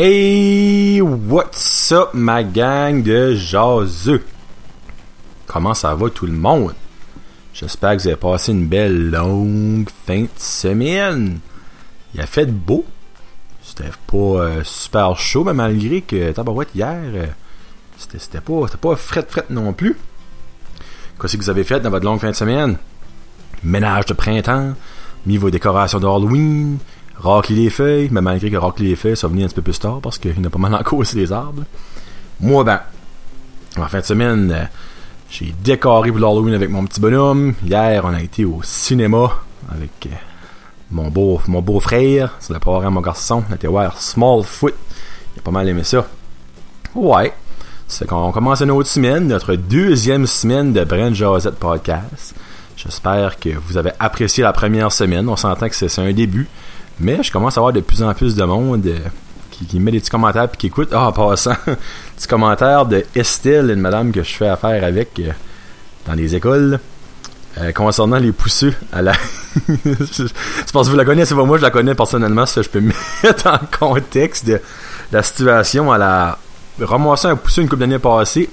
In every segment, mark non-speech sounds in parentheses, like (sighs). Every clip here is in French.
Hey, what's up ma gang de jaseux? Comment ça va tout le monde? J'espère que vous avez passé une belle longue fin de semaine. Il a fait beau. C'était pas euh, super chaud, mais malgré que tabarouette hier, euh, c'était, pas, pas fret fret non plus. Qu'est-ce que vous avez fait dans votre longue fin de semaine? Ménage de printemps, mis vos décorations d'Halloween, racler les feuilles, mais malgré que racler les feuilles, ça venir un petit peu plus tard parce qu'il y a pas mal (laughs) en cause des arbres. Moi, ben, en fin de semaine, euh, j'ai décoré pour l'Halloween avec mon petit bonhomme. Hier, on a été au cinéma avec euh, mon beau mon beau frère. C'est le programme mon garçon. On a été voir Smallfoot. Il a pas mal aimé ça. Ouais. C'est qu'on commence une autre semaine, notre deuxième semaine de Brand Josette Podcast. J'espère que vous avez apprécié la première semaine. On s'entend que c'est un début. Mais je commence à avoir de plus en plus de monde euh, qui, met des petits commentaires puis qui écoute. Ah, en passant, (laughs) petit commentaire de Estelle, une madame que je fais affaire avec euh, dans les écoles. euh, concernant les pousseux à la. (laughs) je pense que vous la connaissez, pas moi, je la connais personnellement, ça je peux me (laughs) mettre en contexte de la situation. Elle a ramassé un pousseux une couple d'années passée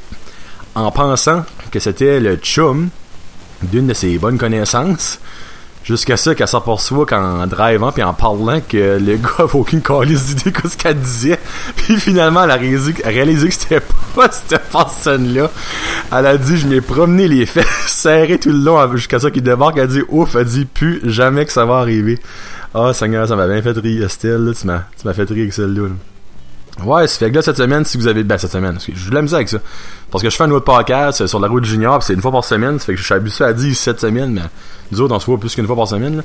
en pensant que c'était le chum d'une de ses bonnes connaissances. Jusqu'à ça qu'elle s'aperçoit qu'en drivant puis en parlant que le (laughs) gars avait aucune calice d'idée que ce qu'elle disait. Puis finalement, elle a réalisé, que c'était pas (laughs) cette personne-là. Elle a dit, je m'ai promené les fesses (laughs) serrées tout le long jusqu'à ça qu'il débarque. Elle a dit, ouf, elle dit, plus jamais que ça va arriver. Ah, Seigneur, ça m'a bien fait rire, Estelle. là. Tu m'as, tu m'as fait rire avec celle-là. là. Ouais, ça fait que là, cette semaine, si vous avez... Ben, cette semaine, je voulais me dire avec ça. Parce que je fais un autre podcast euh, sur la route junior, c'est une fois par semaine, ça fait que je suis habitué à dire cette semaine, mais nous autres, on se voit plus qu'une fois par semaine.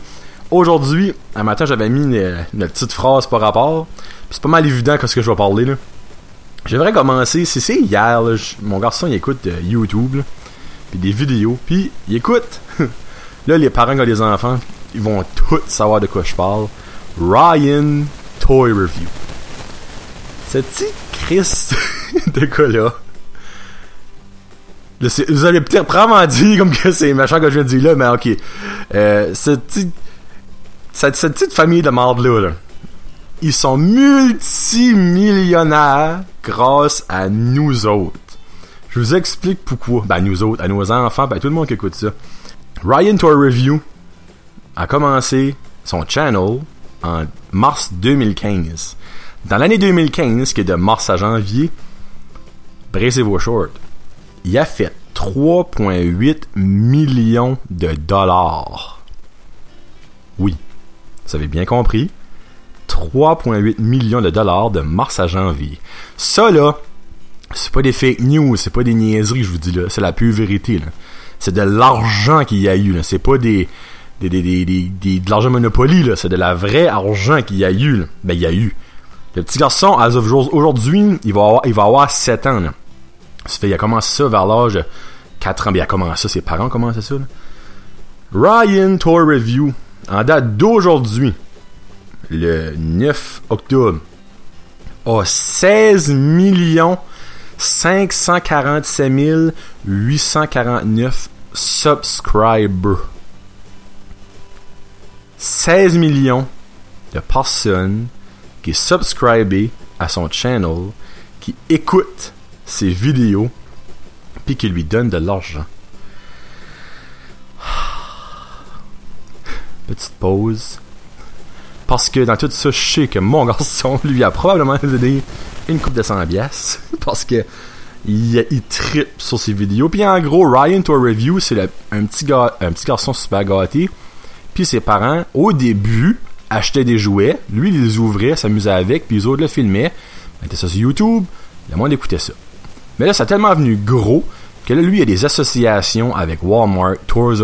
Aujourd'hui, un matin, j'avais mis une, petite phrase par rapport, c'est pas mal évident que ce que je vais parler, là. J'aimerais commencer, c'est c'est hier, mon garçon, il écoute euh, YouTube, puis des vidéos, puis il écoute. (laughs) là, les parents qui ont des enfants, ils vont tous savoir de quoi je parle. Ryan Toy Review. Ce petit Chris (laughs) de gars-là. Vous allez peut-être probablement dire comme que c'est méchant que je viens de dire là, mais ok. Euh, cette, petite famille de marde-là, là, ils sont multimillionnaires grâce à nous autres. Je vous explique pourquoi. Ben, nous autres, à nos enfants, ben, tout le monde qui écoute ça. Ryan Tour Review a commencé son channel en mars 2015. Dans l'année 2015, qui est de mars à janvier, bracez vos shorts, il a fait 3,8 millions de dollars. Oui, vous avez bien compris. 3,8 millions de dollars de mars à janvier. Ça, là, c'est pas des fake news, c'est pas des niaiseries, je vous dis là. C'est la pure vérité, là. C'est de l'argent qu'il y a eu, là. C'est pas des, des, des- des- de l'argent Monopoly, là. C'est de la vraie argent qu'il y a eu, là. Ben, il y a eu. Le petit garçon, aujourd'hui, il va avoir, il va avoir 7 ans, il a commencé ça vers l'âge de 4 ans. Ben, il a commencé ça, ses parents commencé ça, là. Ryan Tour Review, en date d'aujourd'hui, le 9 octobre, a 16 millions 547 849 subscribers. 16 millions de personnes qui subscribent à son channel, qui écoutent ses vidéos, puis qui lui donnent de l'argent. (sighs) Petite pause. Parce que dans tout ça, je sais que mon (laughs) garçon lui a probablement donné une coupe de 100 piastres. (laughs) Parce que il, il tripe sur ses vidéos. Puis en gros, Ryan Tour Review, c'est un, petit un petit garçon super gâté. Puis ses parents, au début, achetaient des jouets. Lui, il les ouvrait, s'amusait avec. Puis les autres le filmaient. Mettaient ça sur YouTube. Le monde écoutait ça. Mais là, ça a tellement venu gros que là, lui, il a des associations avec Walmart, Toys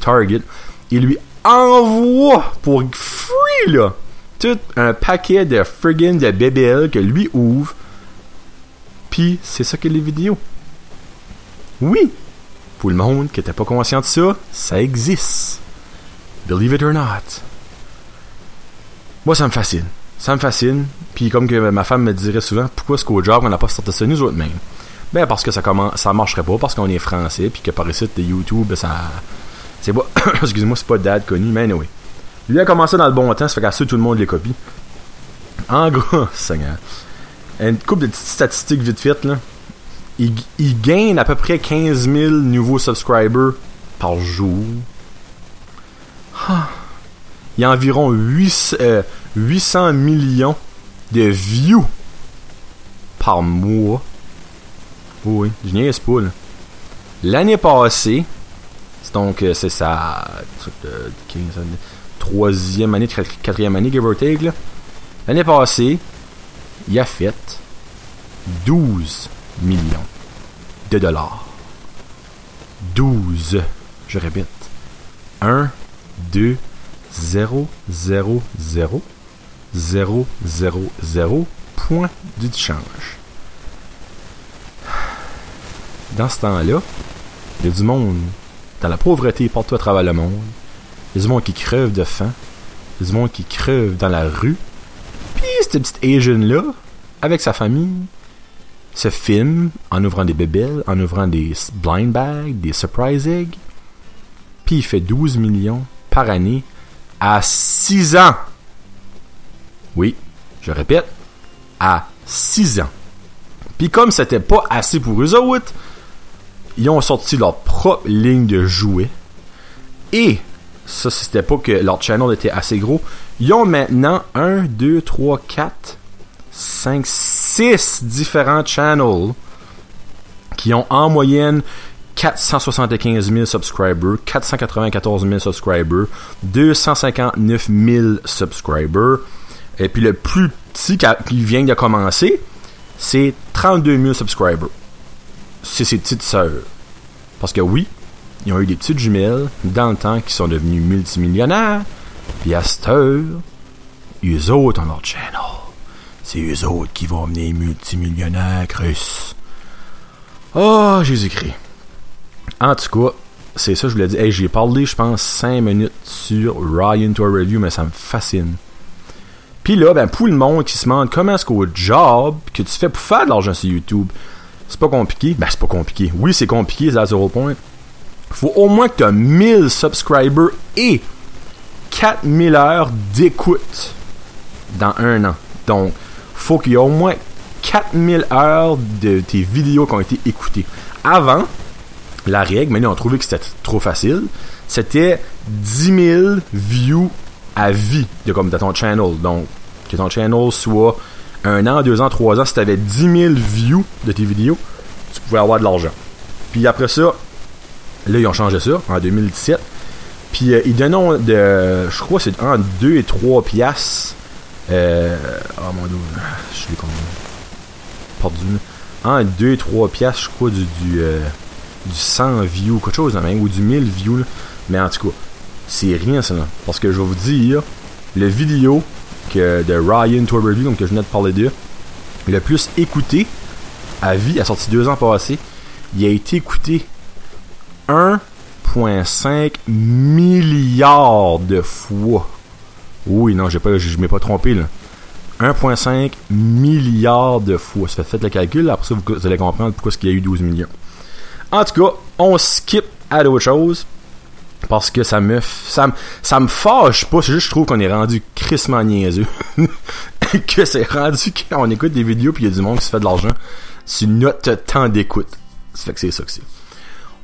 Target. Il lui envoie pour free, là, tout un paquet de friggin' de BBL que lui ouvre. Puis, c'est ça que les vidéos. Oui, pour le monde qui était pas conscient de ça, ça existe. Believe it or not. Moi, ça me fascine. Ça me fascine. Puis comme que ma femme me dirait souvent, pourquoi est-ce qu'au job, on n'a pas sorti ça nous autres mêmes? Ben, parce que ça commence, ça marcherait pas, parce qu'on est français, puis que par ici, de YouTube, ça... C'est pas... (coughs) Excusez-moi, c'est pas dad connu, mais anyway. Lui a commencé dans le bon temps, ça fait qu'à tout le monde les copie. En gros, (laughs) Seigneur. Une couple de petites statistiques vite faites, là. Il, il gagne à peu près 15 000 nouveaux subscribers par jour. Il y a environ 8, euh, 800 millions de views par mois. Oui, je niaise pas. L'année passée, c'est donc euh, c'est sa euh, 15 années, troisième année, quat- quatrième année, give or take. L'année passée, il a fait 12 millions de dollars. 12. Je répète. 1, 2, 0, 0, 0, 0, 0, 0, point du change. Dans ce temps-là, il y a du monde dans la pauvreté partout à travers le monde. Il y a du monde qui creuve de faim. Il y a du monde qui creuve dans la rue. Puis cette petite Asian-là, avec sa famille, se filme en ouvrant des bébelles, en ouvrant des blind bags, des surprise eggs. Puis il fait 12 millions par année à 6 ans. Oui, je répète, à 6 ans. Puis comme c'était pas assez pour eux ils ont sorti leur propre ligne de jouets. Et, ça c'était pas que leur channel était assez gros, ils ont maintenant 1, 2, 3, 4, 5, 6 différents channels qui ont en moyenne 475 000 subscribers, 494 000 subscribers, 259 000 subscribers. Et puis le plus petit qui vient de commencer, c'est 32 000 subscribers. C'est ses petites sœurs. Parce que oui, ils ont eu des petites jumelles dans le temps qui sont devenues multimillionnaires. Puis à cette heure, eux autres ont leur channel. C'est eux autres qui vont venir multimillionnaires, Chris. Oh, Jésus-Christ. En tout cas, c'est ça, je vous l'ai dit. Hey, j'ai parlé, je pense, 5 minutes sur Ryan Tour Review, mais ça me fascine. Puis là, ben, pour le monde qui se demande comment est-ce qu'au job que tu fais pour faire de l'argent sur YouTube, c'est pas compliqué? Ben, c'est pas compliqué. Oui, c'est compliqué, that's the whole point. Faut au moins que tu aies 1000 subscribers et 4000 heures d'écoute dans un an. Donc, faut qu'il y ait au moins 4000 heures de tes vidéos qui ont été écoutées. Avant, la règle, mais nous on trouvait que c'était trop facile, c'était 10 000 views à vie de, comme, de ton channel. Donc, que ton channel soit un an, deux ans, trois ans, si tu avais 10 000 views de tes vidéos, tu pouvais avoir de l'argent. Puis après ça, là, ils ont changé ça en 2017. Puis euh, ils donnent de, je crois, c'est entre 2 et 3 piastres. Euh, oh mon dieu, je l'ai comme perdu. En 2 et 3 piastres, je crois, du, du, euh, du 100 views, quelque chose ou du 1000 views. là. Mais en tout cas, c'est rien ça. Parce que je vais vous dire, le vidéo que de Ryan Tour Review, donc que je venais de parler de, le plus écouté à vie, a sorti deux ans passés, il a été écouté 1,5 milliard de fois. Oui, non, j'ai pas, je, je m'ai pas trompé là. 1,5 milliard de fois. Ça fait faites le calcul, après ça vous, vous allez comprendre pourquoi il y a eu 12 millions. En tout cas, on skip à d'autres choses. Parce que ça me, ça me, ça me fâche pas, c'est juste je trouve qu'on est rendu crissement niaiseux. (laughs) que c'est rendu qu'on écoute des vidéos puis il y a du monde qui se fait de l'argent sur notre temps d'écoute. Ça fait que c'est ça que c'est.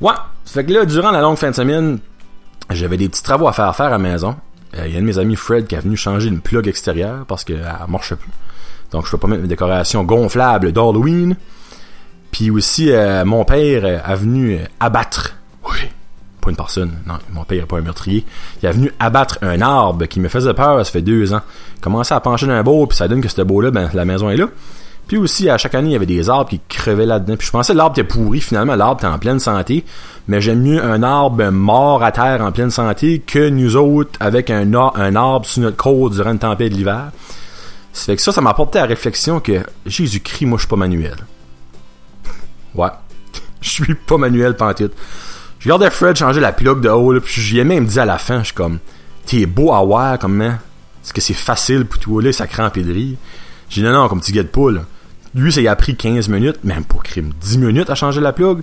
Ouais, ça fait que là, durant la longue fin de semaine, j'avais des petits travaux à faire faire à la maison. Euh, Il y a un de mes amis, Fred, qui est venu changer une plug extérieure parce qu'elle marche plus. Donc, je peux pas mettre mes décorations gonflables d'Halloween. Puis aussi, euh, mon père a venu abattre. Oui. Pas une personne. Non, mon père n'est pas un meurtrier. Il est venu abattre un arbre qui me faisait peur, ça fait deux ans. Il commençait à pencher d'un beau, puis ça donne que ce beau-là, ben, la maison est là. Puis aussi, à chaque année, il y avait des arbres qui crevaient là-dedans. Puis je pensais que l'arbre était pourri. Finalement, l'arbre était en pleine santé. Mais j'aime mieux un arbre mort à terre en pleine santé que nous autres avec un, ar- un arbre sous notre côte durant une tempête de l'hiver. Ça fait que ça, ça m'a apporté à la réflexion que Jésus-Christ, moi, je suis pas manuel. Ouais. (laughs) Je suis pas manuel pantoute. Je regardais Fred changer la plug de haut, là, puis j'y ai même dit à la fin, je suis comme, t'es beau à voir, comment? Est-ce que c'est facile pour toi, là, ça crampé de rire? J'ai dit, non, non, comme petit gars de poule. Lui, ça y a pris 15 minutes, même pas crime, 10 minutes à changer la plug.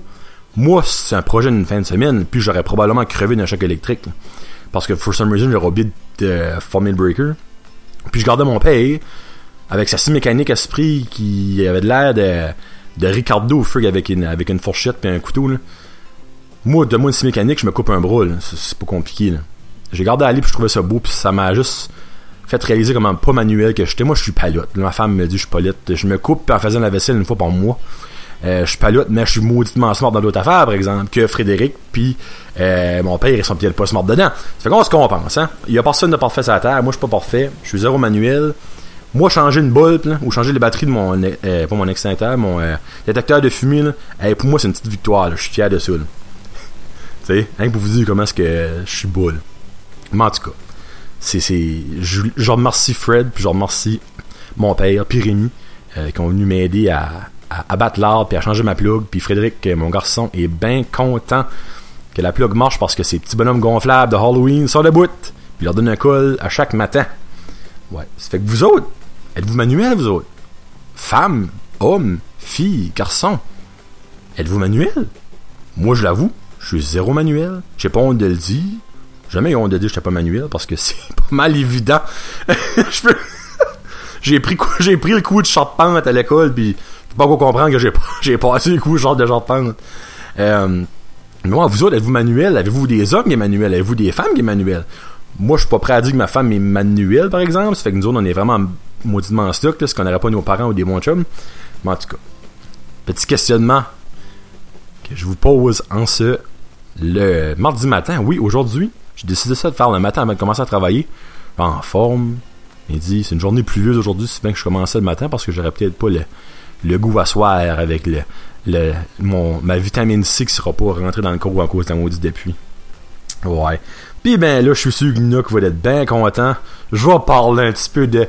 Moi, c'est un projet d'une fin de semaine, puis j'aurais probablement crevé d'un choc électrique, là. Parce que, for some reason, j'aurais oublié de euh, former le breaker. Puis je gardais mon paye. avec sa scie mécanique esprit qui avait de l'air de, de Ricardo Frig avec une, avec une fourchette et un couteau. Là. Moi, de moi une mécanique, je me coupe un bras. C'est pas compliqué. J'ai gardé aller puis je trouvais ça beau puis ça m'a juste fait réaliser comment pas manuel que j'étais. Moi, je suis palote. Ma femme me dit je suis palote. Je me coupe en faisant la vaisselle une fois par mois. Euh, je suis palote, mais je suis mauditement smart dans d'autres affaires, par exemple, que Frédéric, puis euh, mon père, ils sont peut-être pas smart dedans. Ça fait qu'on se hein. Il y a personne de parfait sur la terre. Moi, je suis pas parfait. Je suis zéro manuel. Moi, changer une bulbe, ou changer les batteries de mon, euh, pas mon extincteur, mon euh, détecteur de fumée, pour moi, c'est une petite victoire. Je suis fier de ça. tu sais, hein, pour vous dire comment est-ce que je suis boule. Mais en tout cas, c'est, je, remercie Fred, puis je remercie mon père, puis Rémi, euh, qui ont venu m'aider à, à, battre l'arbre, puis à changer ma plug. Puis Frédéric, mon garçon, est bien content que la plug marche parce que ces petits bonhommes gonflables de Halloween sont debout. Puis leur donne un col à chaque matin. Ouais. Ça fait que vous autres, êtes-vous manuel, vous autres? Femmes, hommes, filles, garçons. Êtes-vous manuel? Moi, je l'avoue, je suis zéro manuel. J'ai pas honte de le dire. Jamais eu honte de dire que j'étais pas manuel parce que (laughs) c'est pas mal évident. (laughs) je peux... j'ai pris j'ai pris le coup de charpente à l'école puis pas qu'on comprendre que j'ai (laughs) j'ai passé le coup genre de charpente. Euh, moi, vous autres, êtes-vous manuel? Avez-vous des hommes qui? Avez-vous des femmes qui manuelles? Moi, je suis pas prêt à dire que ma femme est manuelle, par exemple. Ça fait que nous autres, on est vraiment mauditement en stock, ce qu'on n'aurait pas nos parents ou des bons chums. Mais en tout cas, petit questionnement que je vous pose en ce le mardi matin. Oui, aujourd'hui, j'ai décidé ça de faire le matin avant de commencer à travailler. En forme. Il dit, c'est une journée pluvieuse aujourd'hui, c'est bien que je commençais le matin parce que j'aurais peut-être pas le, le goût à soir avec le, le, mon, ma vitamine C qui sera pas rentrée dans le corps à cause d'un maudit depuis. Ouais. Puis ben là, je suis sûr que Nook va être bien content. Je vais parler un petit peu de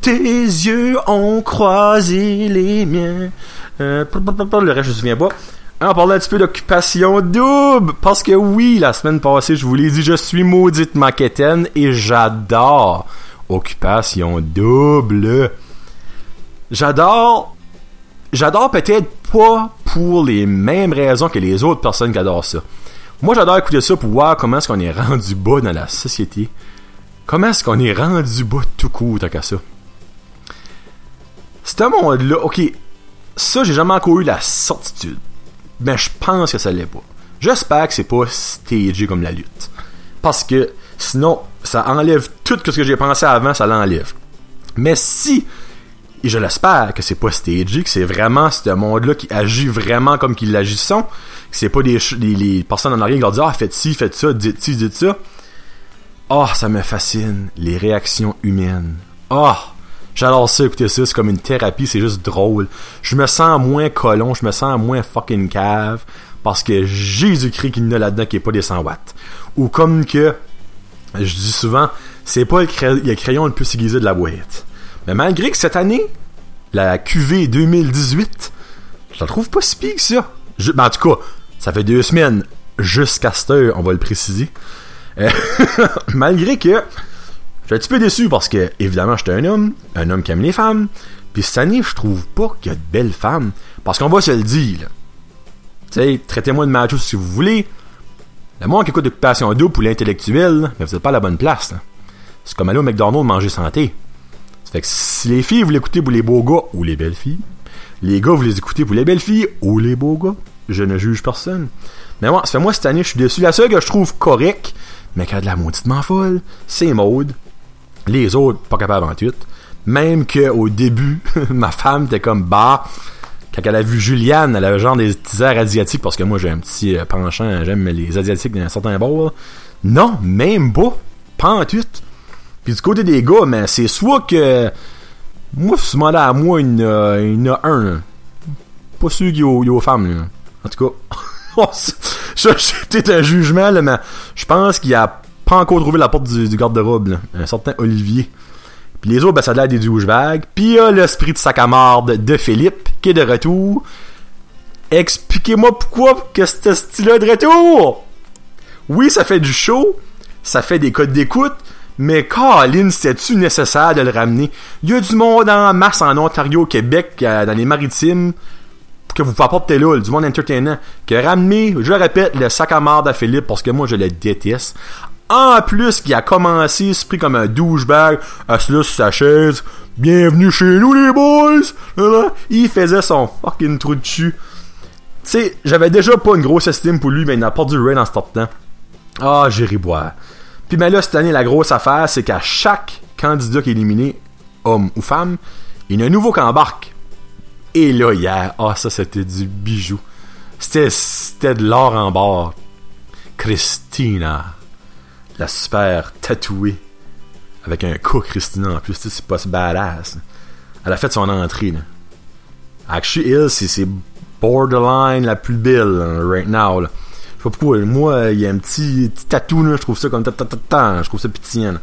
tes yeux ont croisé les miens. Euh, le reste, je me souviens pas. On parler un petit peu d'occupation double. Parce que oui, la semaine passée, je vous l'ai dit, je suis maudite maquetaine et j'adore occupation double. J'adore. J'adore peut-être pas pour les mêmes raisons que les autres personnes qui adorent ça. Moi, j'adore écouter ça pour voir comment est-ce qu'on est rendu bas dans la société. Comment est-ce qu'on est rendu bas tout court, tant qu'à ça. C'est un monde-là, ok, ça, j'ai jamais encore eu la certitude. Mais je pense que ça l'est pas. J'espère que c'est pas stagé comme la lutte. Parce que sinon, ça enlève tout ce que j'ai pensé avant, ça l'enlève. Mais si, et je l'espère que c'est pas stagé, que c'est vraiment ce monde-là qui agit vraiment comme qu'ils l'agissent, que c'est pas des, les personnes en arrière qui leur disent Ah, faites ci, faites ça, dites ci, dites ça. Ah, oh, ça me fascine, les réactions humaines. Ah, oh, j'adore ça, écouter ça, c'est comme une thérapie, c'est juste drôle. Je me sens moins colon, je me sens moins fucking cave, parce que Jésus-Christ qui n'a là-dedans qui est pas des 100 watts. Ou comme que je dis souvent, c'est pas le, crayon le plus aiguisé de la boîte. Mais malgré que cette année, la QV 2018, je la trouve pas si pire que ça. Ben, en tout cas, ça fait deux semaines jusqu'à cette heure, on va le préciser. Euh, (laughs) malgré que je suis un petit peu déçu parce que, évidemment, j'étais un homme, un homme qui aime les femmes. Puis cette année, je trouve pas qu'il y a de belles femmes. Parce qu'on va se le dire, Tu sais, traitez-moi de macho si vous voulez. Le monde qui écoute d'occupation double pour l'intellectuel, mais vous n'êtes pas à la bonne place. C'est comme aller au McDonald's manger santé. Fait que si les filles vous l'écoutez pour les beaux gars ou les belles filles, les gars vous les écoutez pour les belles filles ou les beaux gars, je ne juge personne. Mais moi, ça fait moi cette année, je suis déçu. La seule que je trouve correct, mais qui a de la mauditement folle, c'est Maude. Les autres, pas capables en tout. Même qu'au début, (laughs) ma femme était comme bah quand elle a vu Juliane, elle avait genre des petits asiatiques, parce que moi j'ai un petit euh, penchant, j'aime les asiatiques d'un certain bord. Non, même pas. Pas en tout. Puis du côté des gars, mais c'est soit que. Moi, si tu à moi, il y en a, y un. Pas sûr qu'il y, a aux femmes. Là. En tout cas. (laughs) (laughs) c'est peut-être un jugement, là, mais je pense qu'il a pas encore trouvé la porte du, garde-robe. Un certain Olivier. Puis les autres, ben, ça a l'air des douchebags. Puis il y a l'esprit de sac à marde de Philippe, qui est de retour. Expliquez-moi pourquoi que ce style-là de retour! Oui, ça fait du show, ça fait des codes d'écoute, mais Colin, c'était-tu nécessaire de le ramener? Il y a du monde en masse en Ontario, Québec, euh, dans les maritimes, que vous pouvez apporter là, du monde entertainant, que ramener, je répète, le sac à marde à Philippe, parce que moi, je le déteste. En plus, qui a commencé, se pris comme un douchebag, assis là sur sa chaise. Bienvenue chez nous, les boys! Il faisait son fucking trou de cul. Tu sais, j'avais déjà pas une grosse estime pour lui, mais il n'a pas du rain en ce temps. Ah, j'ai ri boire. Puis ben là, cette année, la grosse affaire, c'est qu'à chaque candidat qui est éliminé, homme ou femme, il y a un nouveau qui embarque. Et là, hier, ah, ça, c'était du bijou. C'était, de l'or en bord. Christina. La super tatouée. Avec un coup Christina en plus. C'est pas ce badass. Elle a fait son entrée, là. Actually, Hill, c'est, c'est borderline la plus belle, hein, right now, là. Je pas pourquoi. Moi, il y a un petit, tatou, là. Je trouve ça comme ta, Je trouve ça pétillant,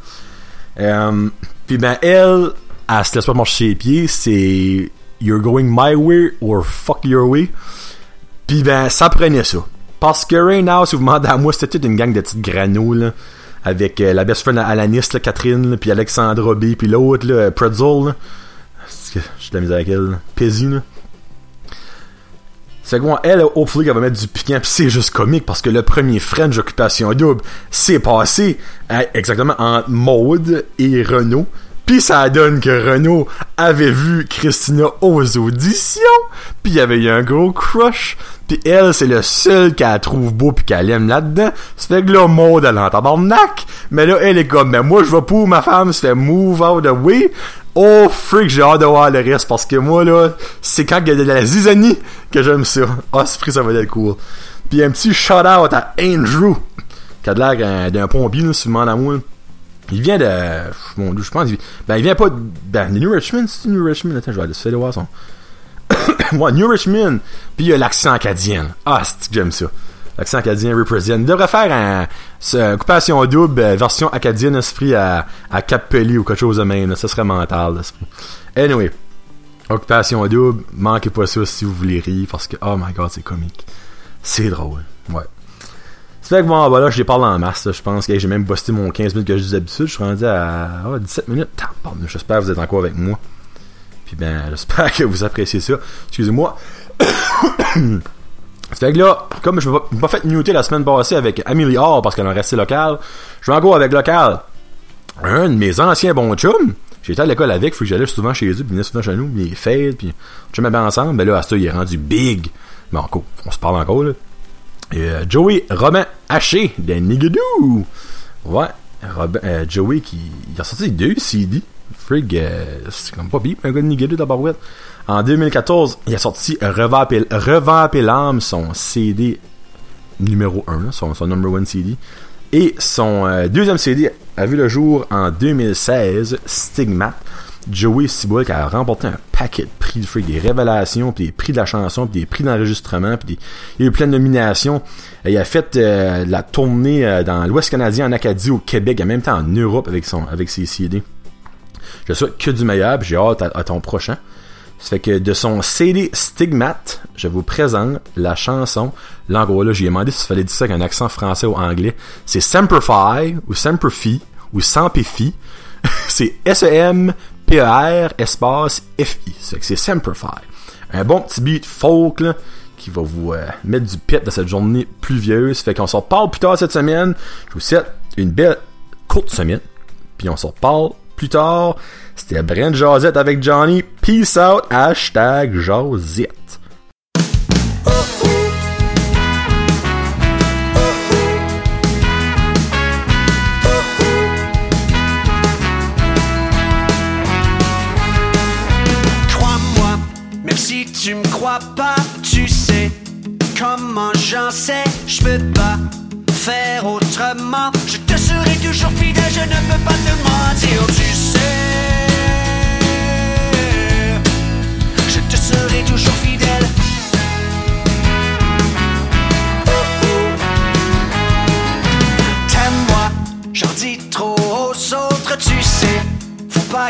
euh, Puis ben, elle, elle se laisse pas marcher ses pieds. C'est You're going my way or fuck your way. Puis ben, ça prenait ça. Parce que right now, si vous demandez à moi, c'était toute une gang de petites granules, avec euh, la best friend Alanis, là, Catherine, puis Alexandra B, puis l'autre, là, Pretzel. Là. J'ai de la avec elle. Là. Là. C'est moi, elle, hopefully, qu'elle va mettre du piquant, pis c'est juste comique parce que le premier French Occupation Double s'est passé exactement entre Maude et Renault. Puis ça donne que Renault avait vu Christina aux auditions, puis il y avait eu un gros crush, puis elle, c'est le seul qu'elle trouve beau puis qu'elle aime là-dedans. Ça fait que là, Maud, elle en tabarnak. Mais là, elle est comme, mais moi, je vais pour ma femme se fait move out the way. Oh, freak, j'ai hâte de voir le reste parce que moi, là, c'est quand il y a de la zizanie que j'aime ça. Ah, oh, ce ça va être cool. Puis un petit shout-out à Andrew, qui a de l'air d'un pompier, là, si à moi. Il vient de. Mon je pense. Ben, il vient pas de. Ben, New Richmond, c'est New Richmond? Attends, je vais aller de voir son. (coughs) Moi, New Richmond. Puis il y a l'accent acadien. Ah, c'est que j'aime ça. L'accent acadien represent. Il devrait faire un, une occupation double, euh, version acadienne esprit à, à Cap Pelli ou quelque chose de même. Ça serait mental. Anyway. Occupation double, manquez pas ça si vous voulez rire parce que, oh my god, c'est comique. C'est drôle. Ouais. C'est fait que bon, bah là, je les parle en masse. Je pense que j'ai même busté mon 15 minutes que je d'habitude. Je suis rendu à 17 minutes. J'espère que vous êtes encore avec moi. Puis ben, j'espère que vous appréciez ça. Excusez-moi. (coughs) (coughs) fait que là, comme je m'ai pas fait muter la semaine passée avec Amelie Hall parce qu'elle a resté local, je vais encore avec local. Un de mes anciens bons chums. J'étais à l'école avec, faut que j'allais souvent chez eux, puis souvent chez nous, il fait, puis on bien ensemble. Mais là, à ça, il est rendu big. Bon, cool. On se parle encore, là. Euh, Joey Robin Haché de Nigadoo. Ouais, euh, Joey qui il a sorti deux CD. Frig, euh, c'est comme pas bip, un gars de Nigadoo d'abord. En 2014, il a sorti Revamper l'âme, son CD numéro 1, son, son number one CD. Et son deuxième CD a vu le jour en 2016, Stigmat. Joey Siboy qui a remporté un paquet de prix de des révélations, des prix de la chanson, des prix d'enregistrement, puis il y a eu plein de nominations. Il a fait euh, la tournée euh, dans l'Ouest canadien, en Acadie, au Québec, en même temps en Europe avec son avec ses CD. Je souhaite que du meilleur, puis j'ai hâte à, ton prochain. Ça fait que de son CD Stigmat, je vous présente la chanson. Là, là, j'ai demandé s'il fallait dire ça avec un accent français ou anglais. C'est Semperfi, ou Semperfi, ou Semperfi. (laughs) c'est S-E-M P-E-R espace F-I. C'est Semperfi. Un bon petit beat folk là, qui va vous euh, mettre du pit dans cette journée pluvieuse. Fait qu'on s'en parle plus tard cette semaine. Je vous souhaite une belle courte semaine. Puis on s'en parle plus tard. C'était Brent Josette avec Johnny. Peace out. Hashtag Josette. tu me crois pas, tu sais comment j'en sais, je peux pas faire autrement. Je te serai toujours fidèle, je ne peux pas te mentir, tu sais.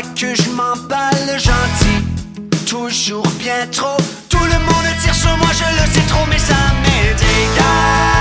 Que je m'emballe gentil toujours bien trop. Tout le monde tire sur moi, je le sais trop, mais ça m'est.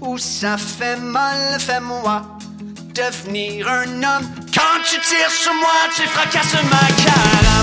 où ça fait mal, fais-moi devenir un homme. Quand tu tires sur moi, tu fracasses ma cara.